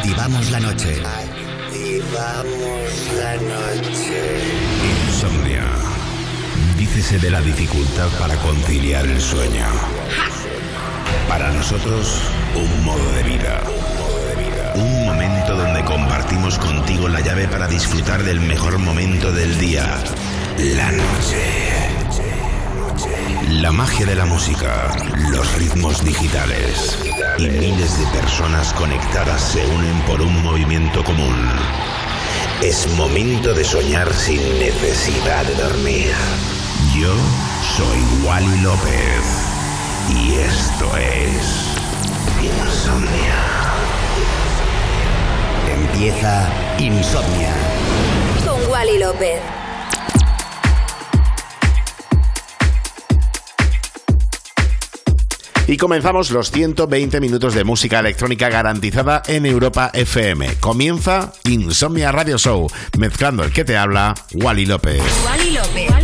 Activamos la noche. Activamos la noche. Insomnia. Dícese de la dificultad para conciliar el sueño. Para nosotros, un modo de vida. Un momento donde compartimos contigo la llave para disfrutar del mejor momento del día. La noche. La magia de la música, los ritmos digitales y miles de personas conectadas se unen por un movimiento común. Es momento de soñar sin necesidad de dormir. Yo soy Wally López y esto es Insomnia. Empieza Insomnia. Con Wally López. Y comenzamos los 120 minutos de música electrónica garantizada en Europa FM. Comienza Insomnia Radio Show, mezclando el que te habla, Wally López. Wally López.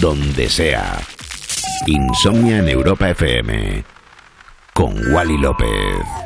Donde sea. Insomnia en Europa FM con Wally López.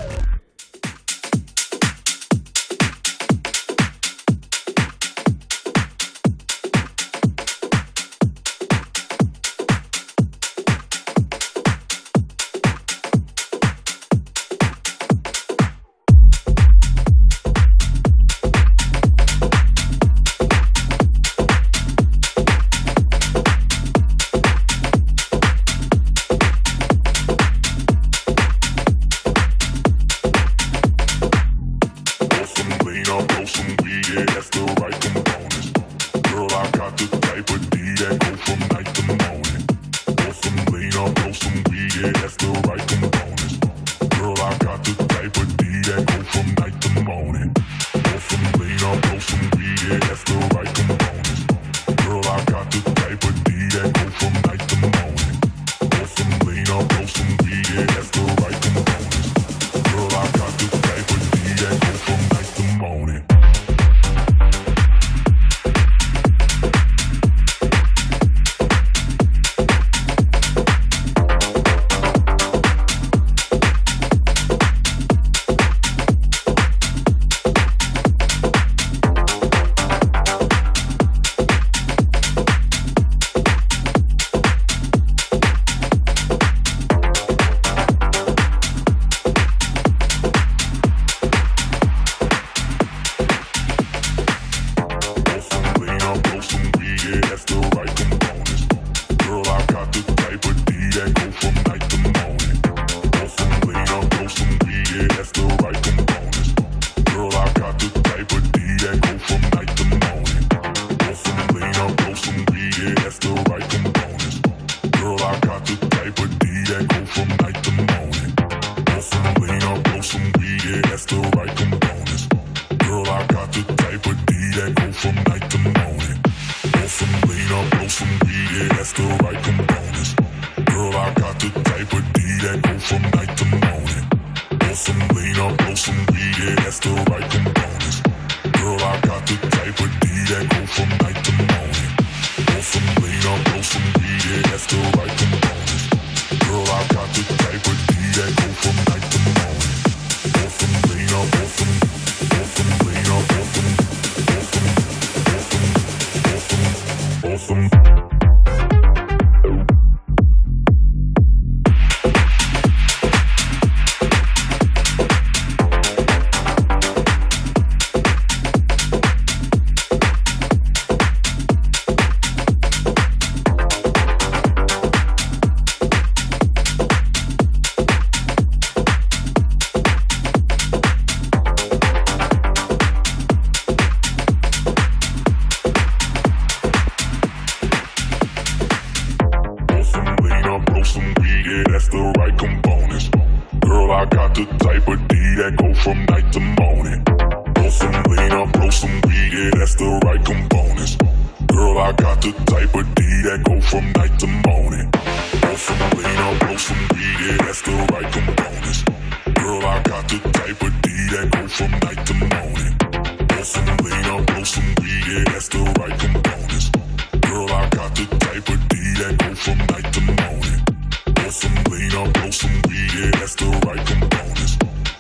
clean up, blow some weed, yeah, that's the right components.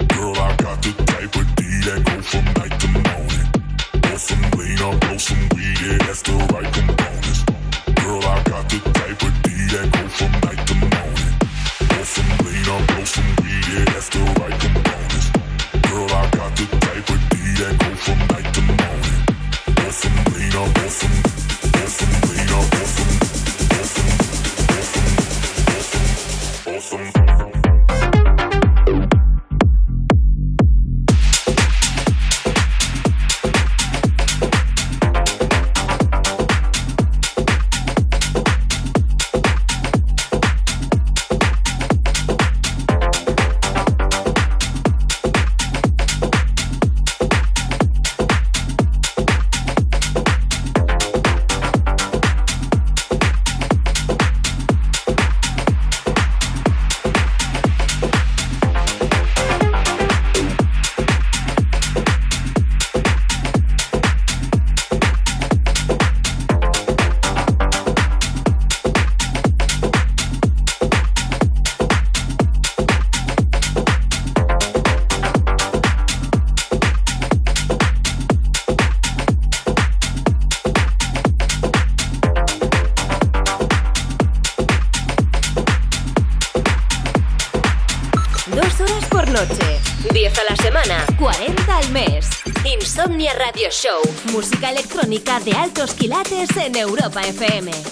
Girl, I got the type of D that go from night to morning. Blow some lean up, blow some weed, yeah, that's the right components. Girl, I got the type of D that go from night to morning. Blow some lean up, blow some weed, yeah, that's the right components. Girl, I got the type of D that go from night to morning. Blow some lean up, blow some, blow some lean up, blow some. Música electrónica de altos quilates en Europa FM.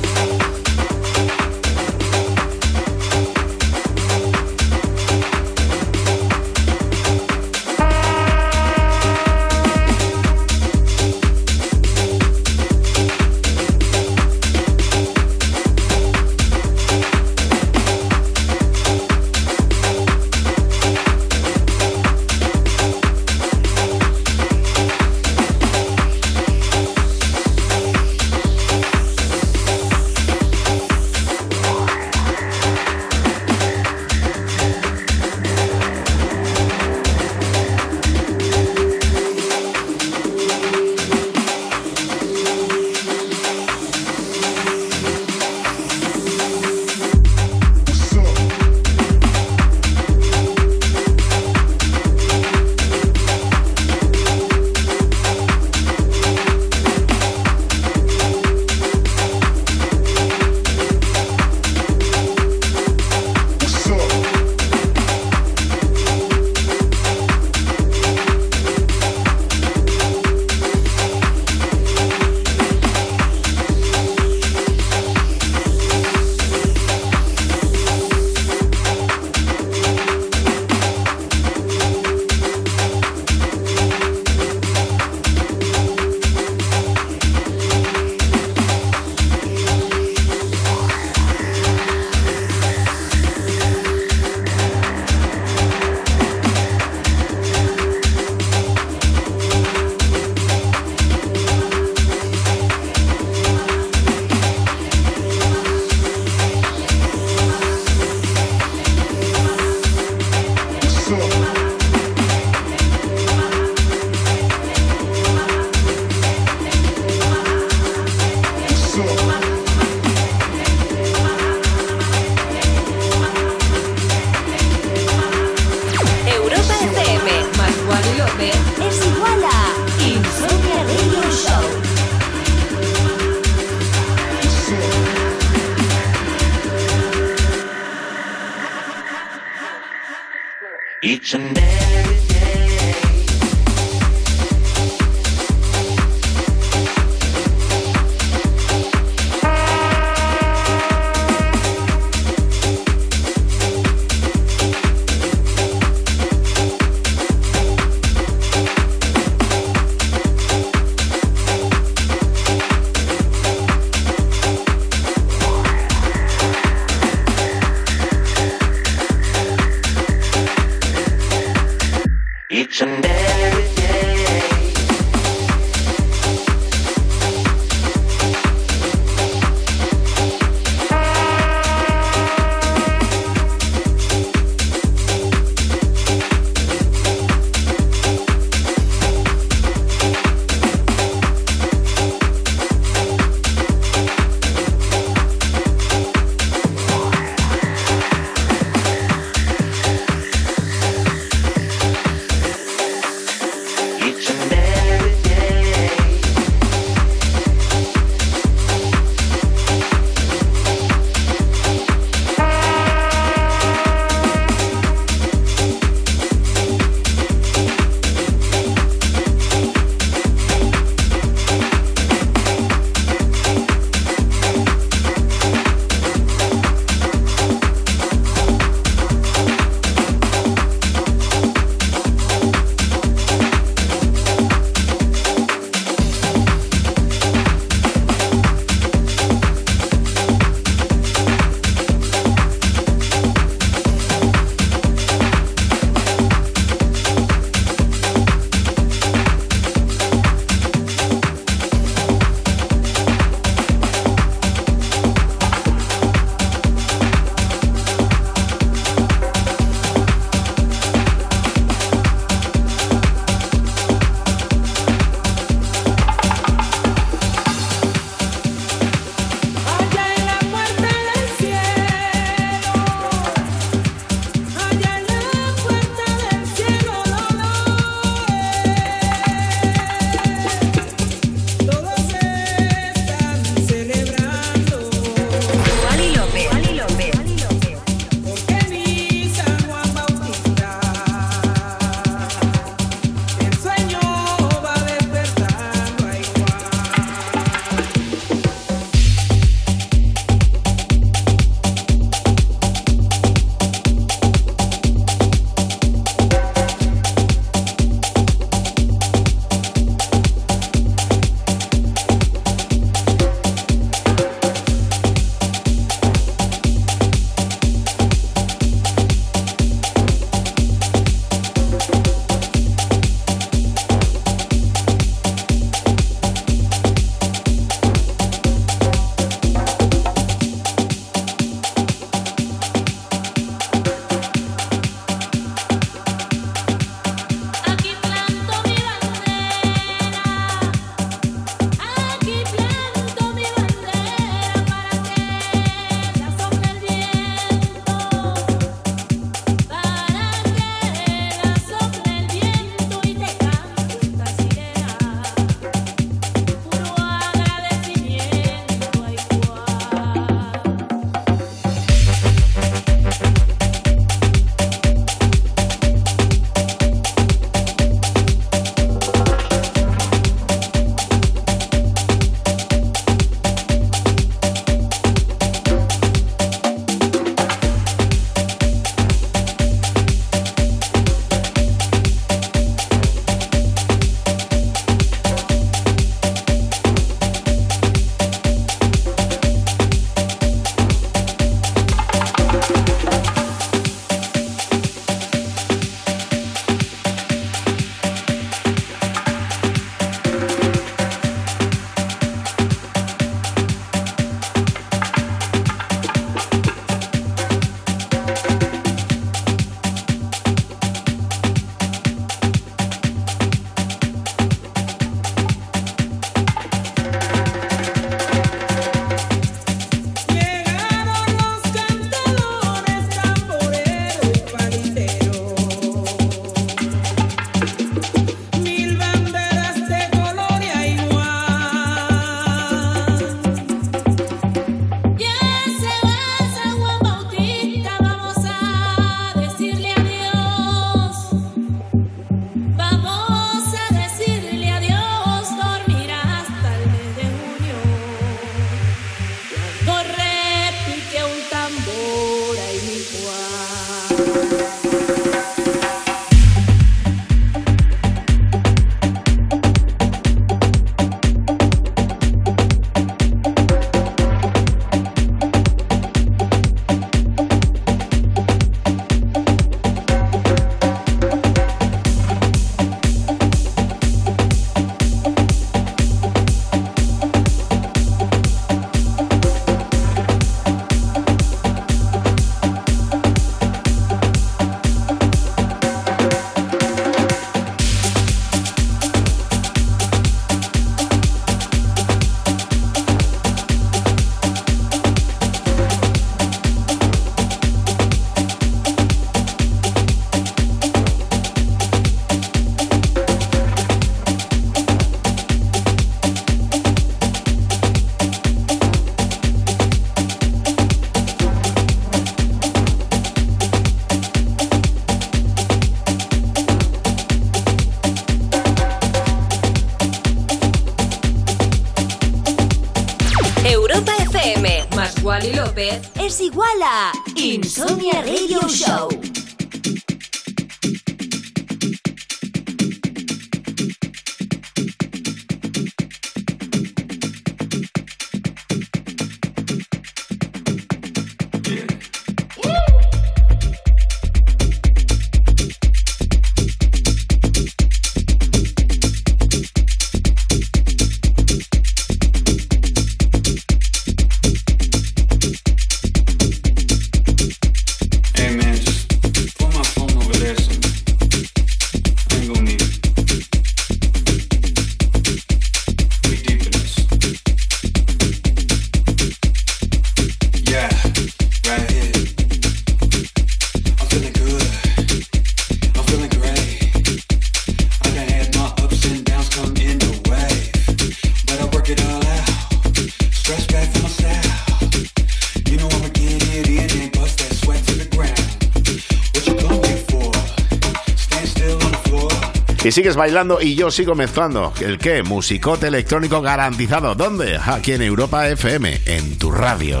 Sigues bailando y yo sigo mezclando. ¿El qué? Musicote electrónico garantizado. ¿Dónde? Aquí en Europa FM, en tu radio.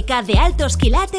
De altos quilates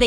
de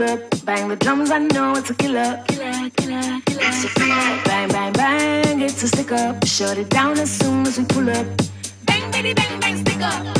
Bang the drums, I know it's a killer. Killer, killer, killer. Bang, bang, bang, it's a stick up. Shut it down as soon as we pull up. Bang, bitty, bang, bang, stick up.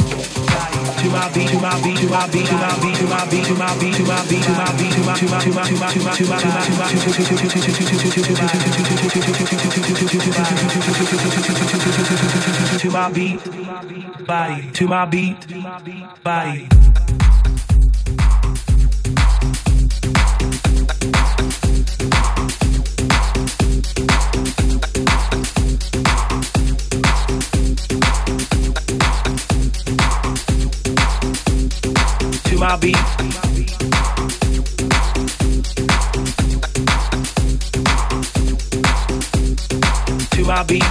to my beat body to my beat body my beat. To my beat.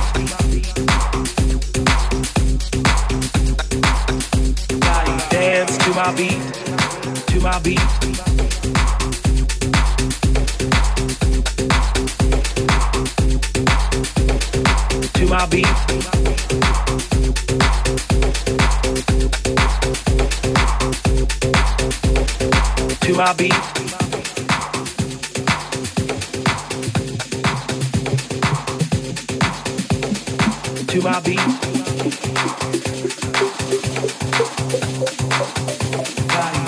Body dance to my beat. To my beat. To my beat. my beat. To my beat. Body.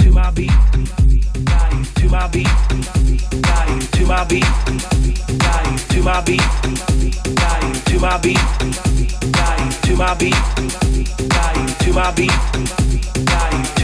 To my beat. To my beat. To my beat. To my beat. To my beat. To my beat. To my beat.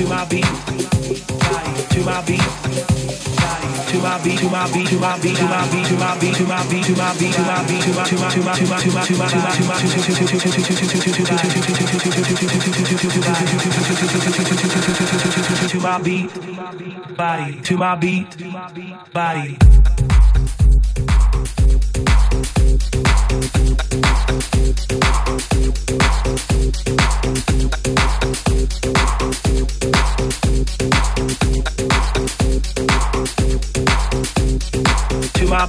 To my beat. To my beat. To my beat, to my beat, to my beat, to my beat, to my beat, to my beat, to my beat, to my beat, to my to my beat, to my beat, to my to my beat, to my beat, to my to my beat, body, to my beat, body. To my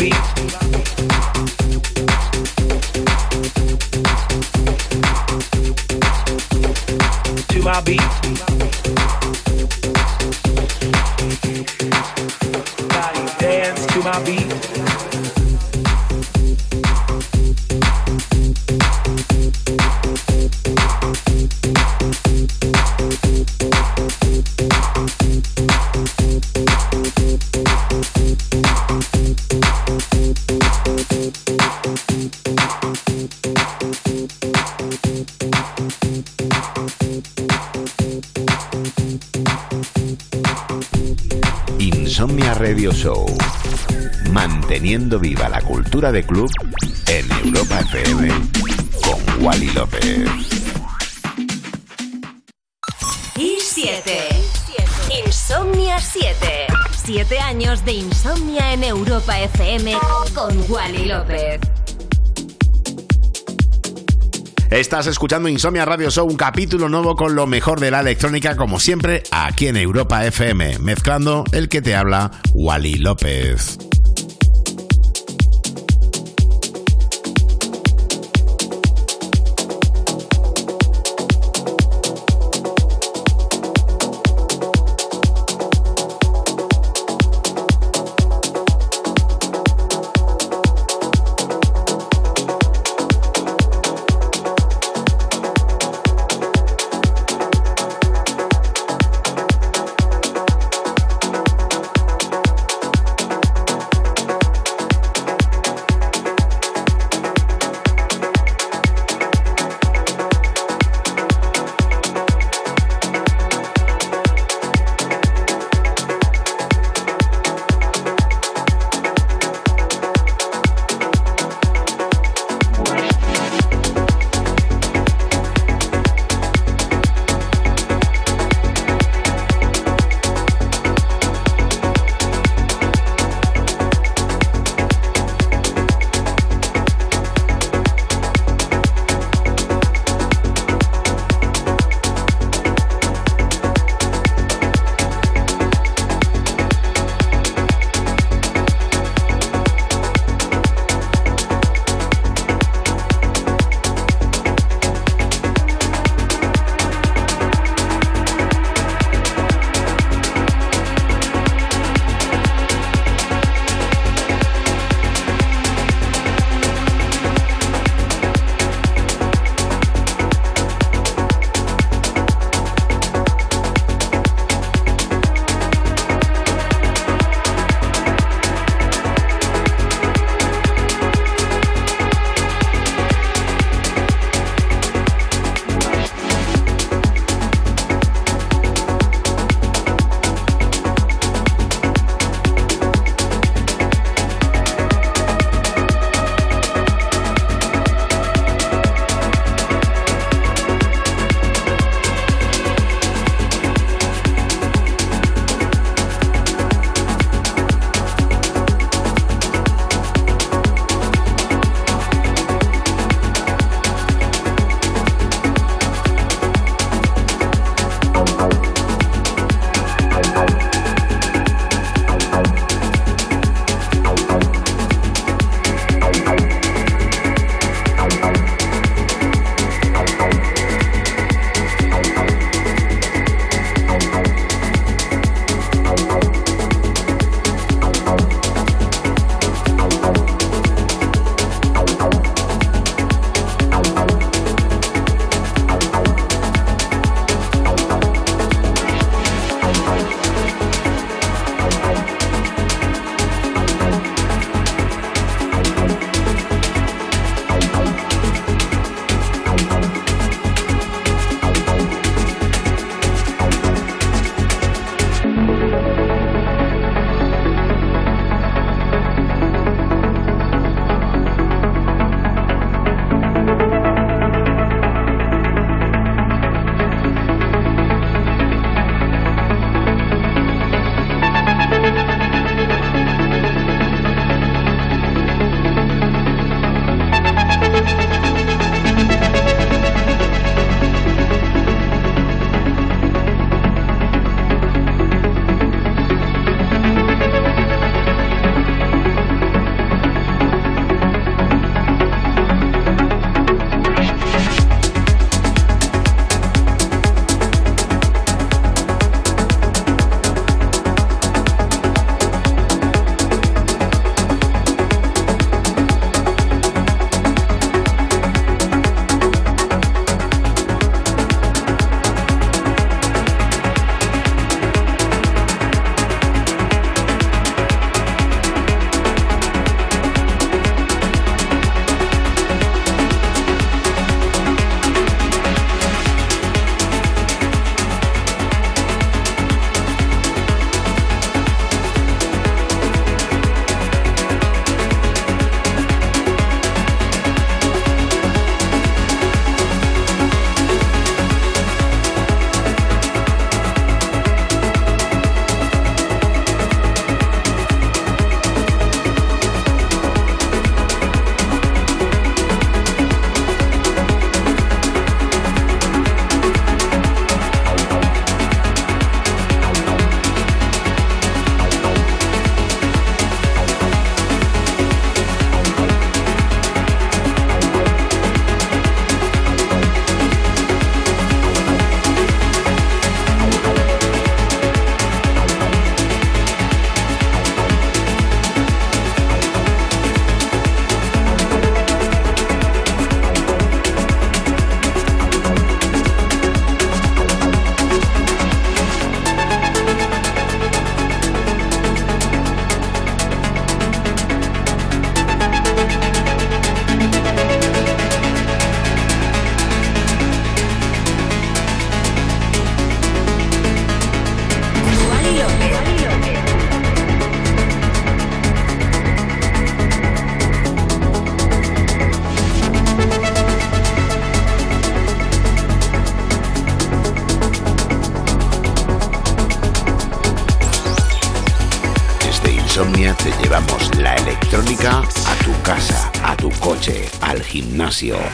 beat. Cultura de club en Europa FM con Wally López. Y 7. Insomnia 7. 7 años de insomnia en Europa FM con Wally López. Estás escuchando Insomnia Radio Show, un capítulo nuevo con lo mejor de la electrónica, como siempre, aquí en Europa FM, mezclando el que te habla, Wally López.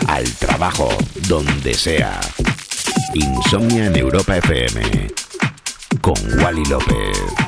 Al trabajo, donde sea. Insomnia en Europa FM con Wally López.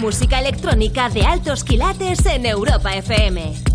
Música electrónica de altos quilates en Europa FM.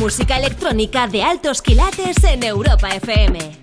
Música electrónica de altos quilates en Europa FM.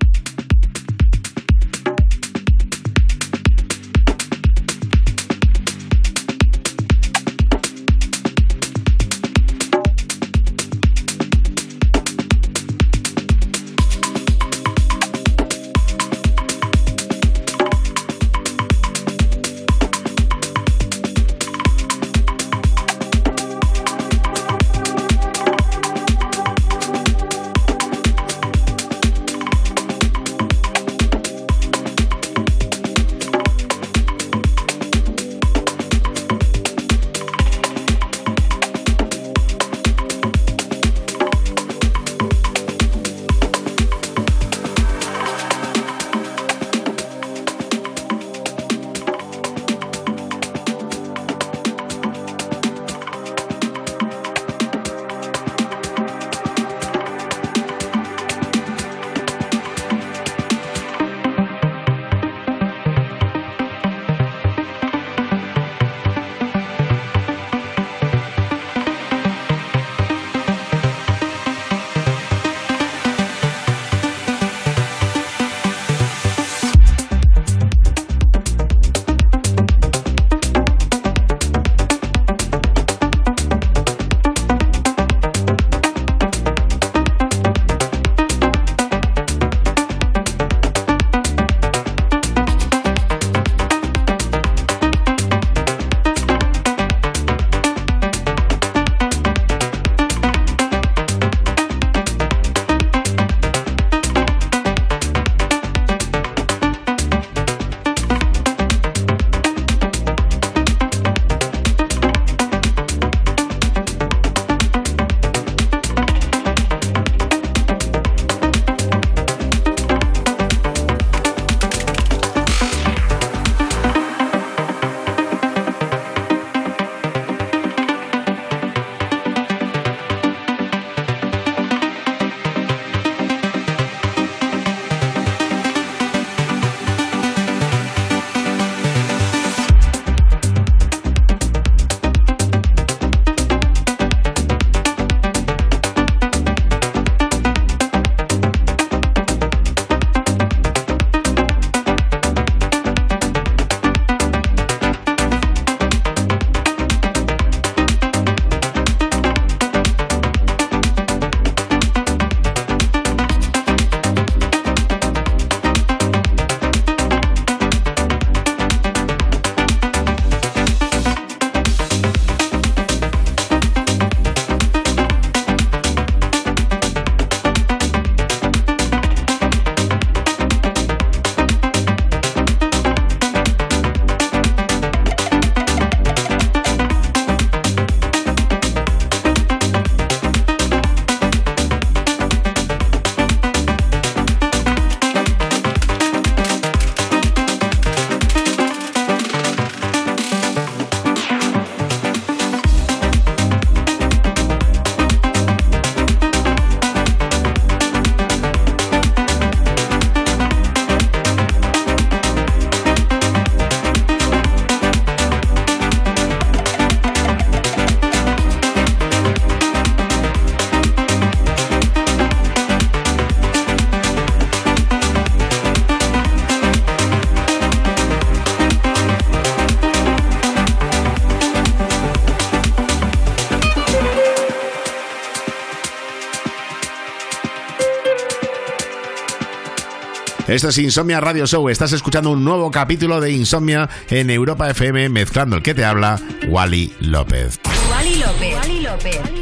Esto es Insomnia Radio Show. Estás escuchando un nuevo capítulo de Insomnia en Europa FM, mezclando el que te habla, Wally López. Wally López. Wally López.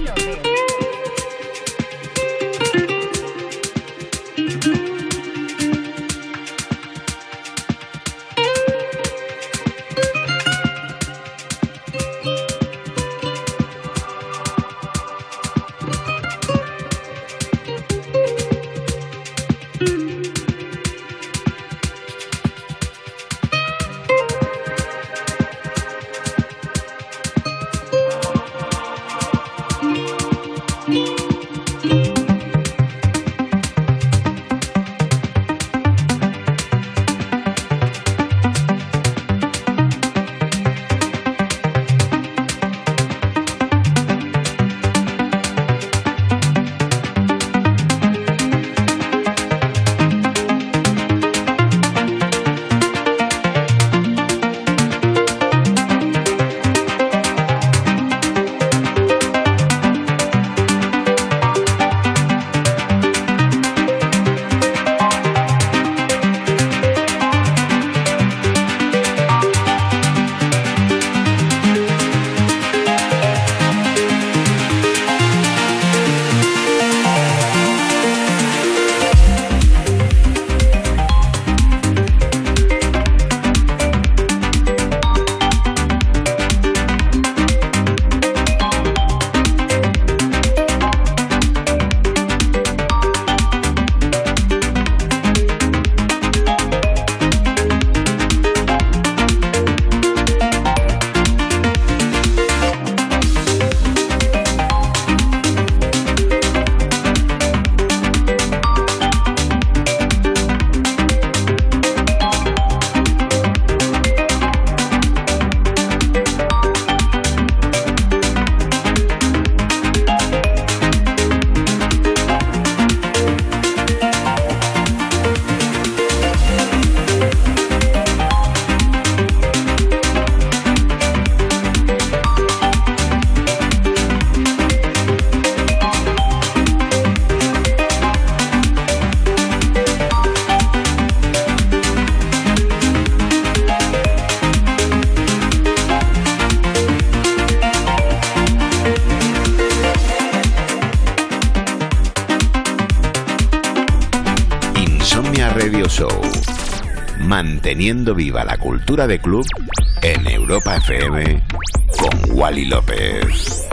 Manteniendo viva la cultura de club en Europa FM con Wally López.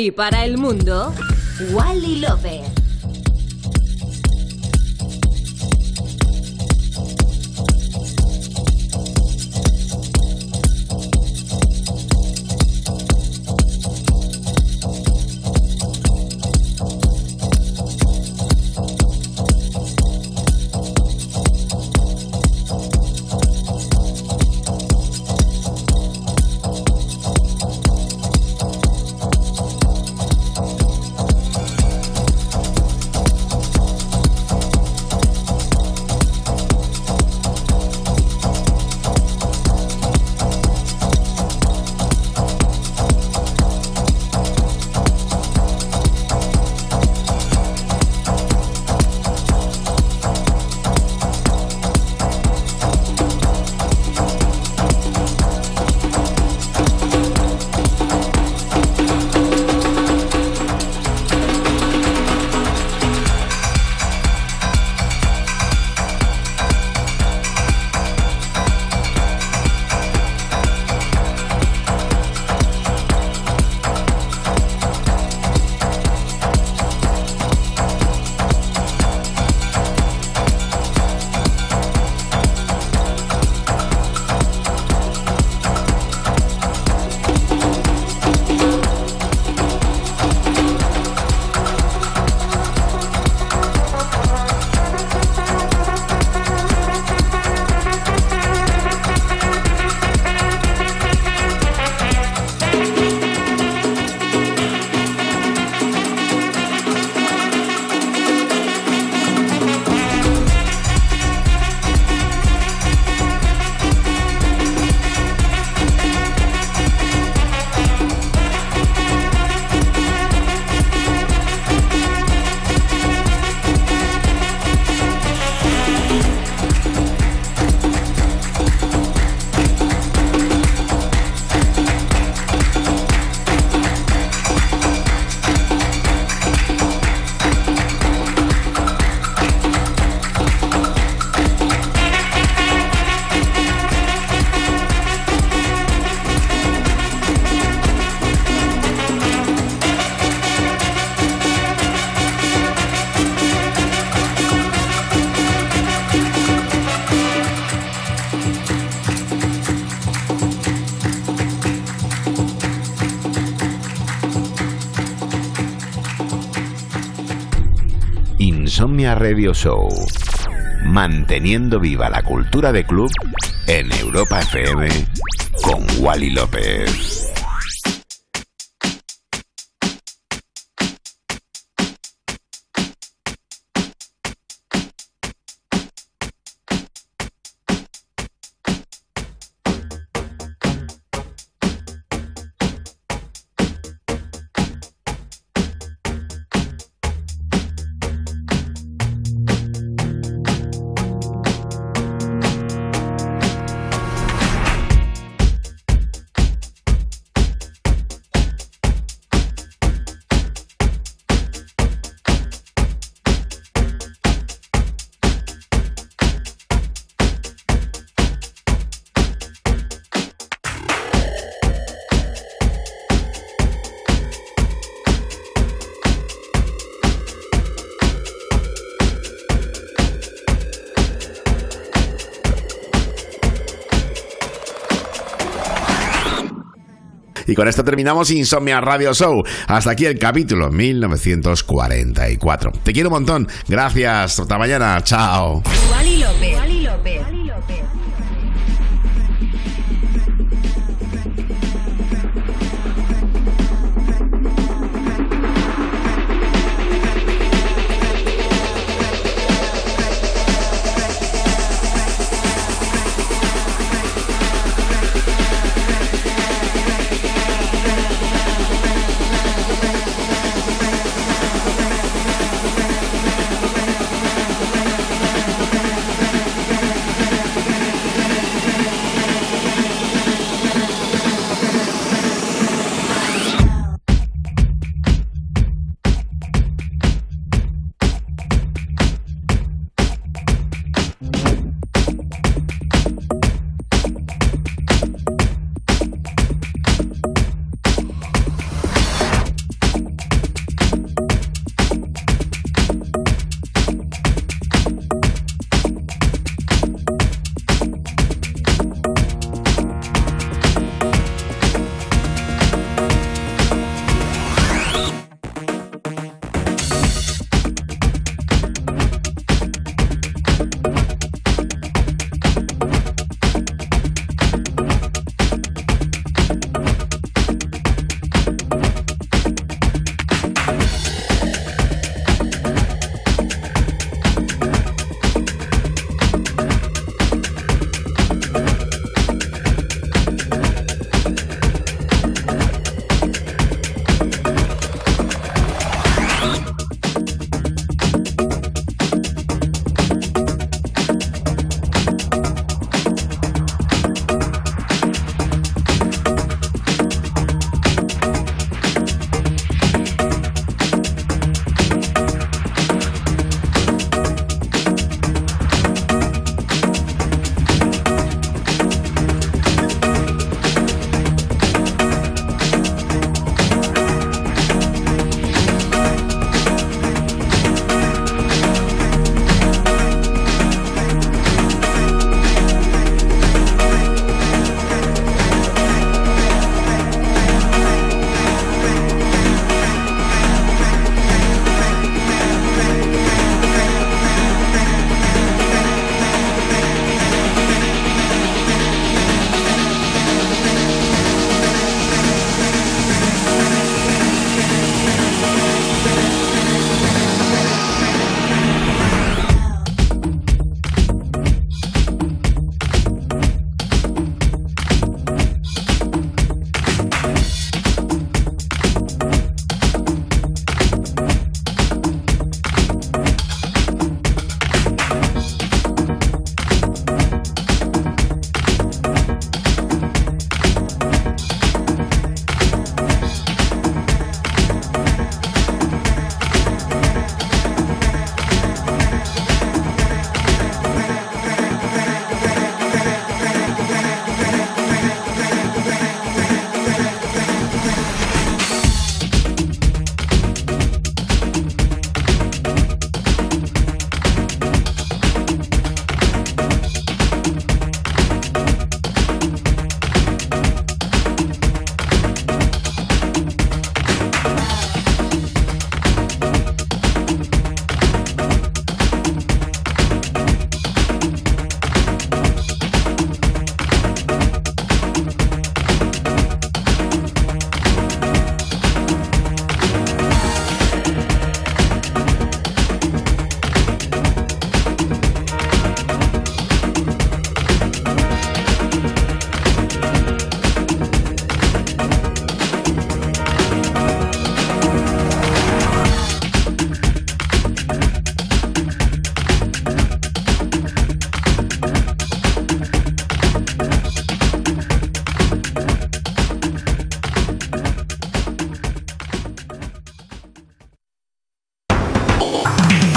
Y para Radio Show. Manteniendo viva la cultura de club en Europa FM con Wally López. Con esto terminamos Insomnia Radio Show. Hasta aquí el capítulo 1944. Te quiero un montón. Gracias. Hasta mañana. Chao.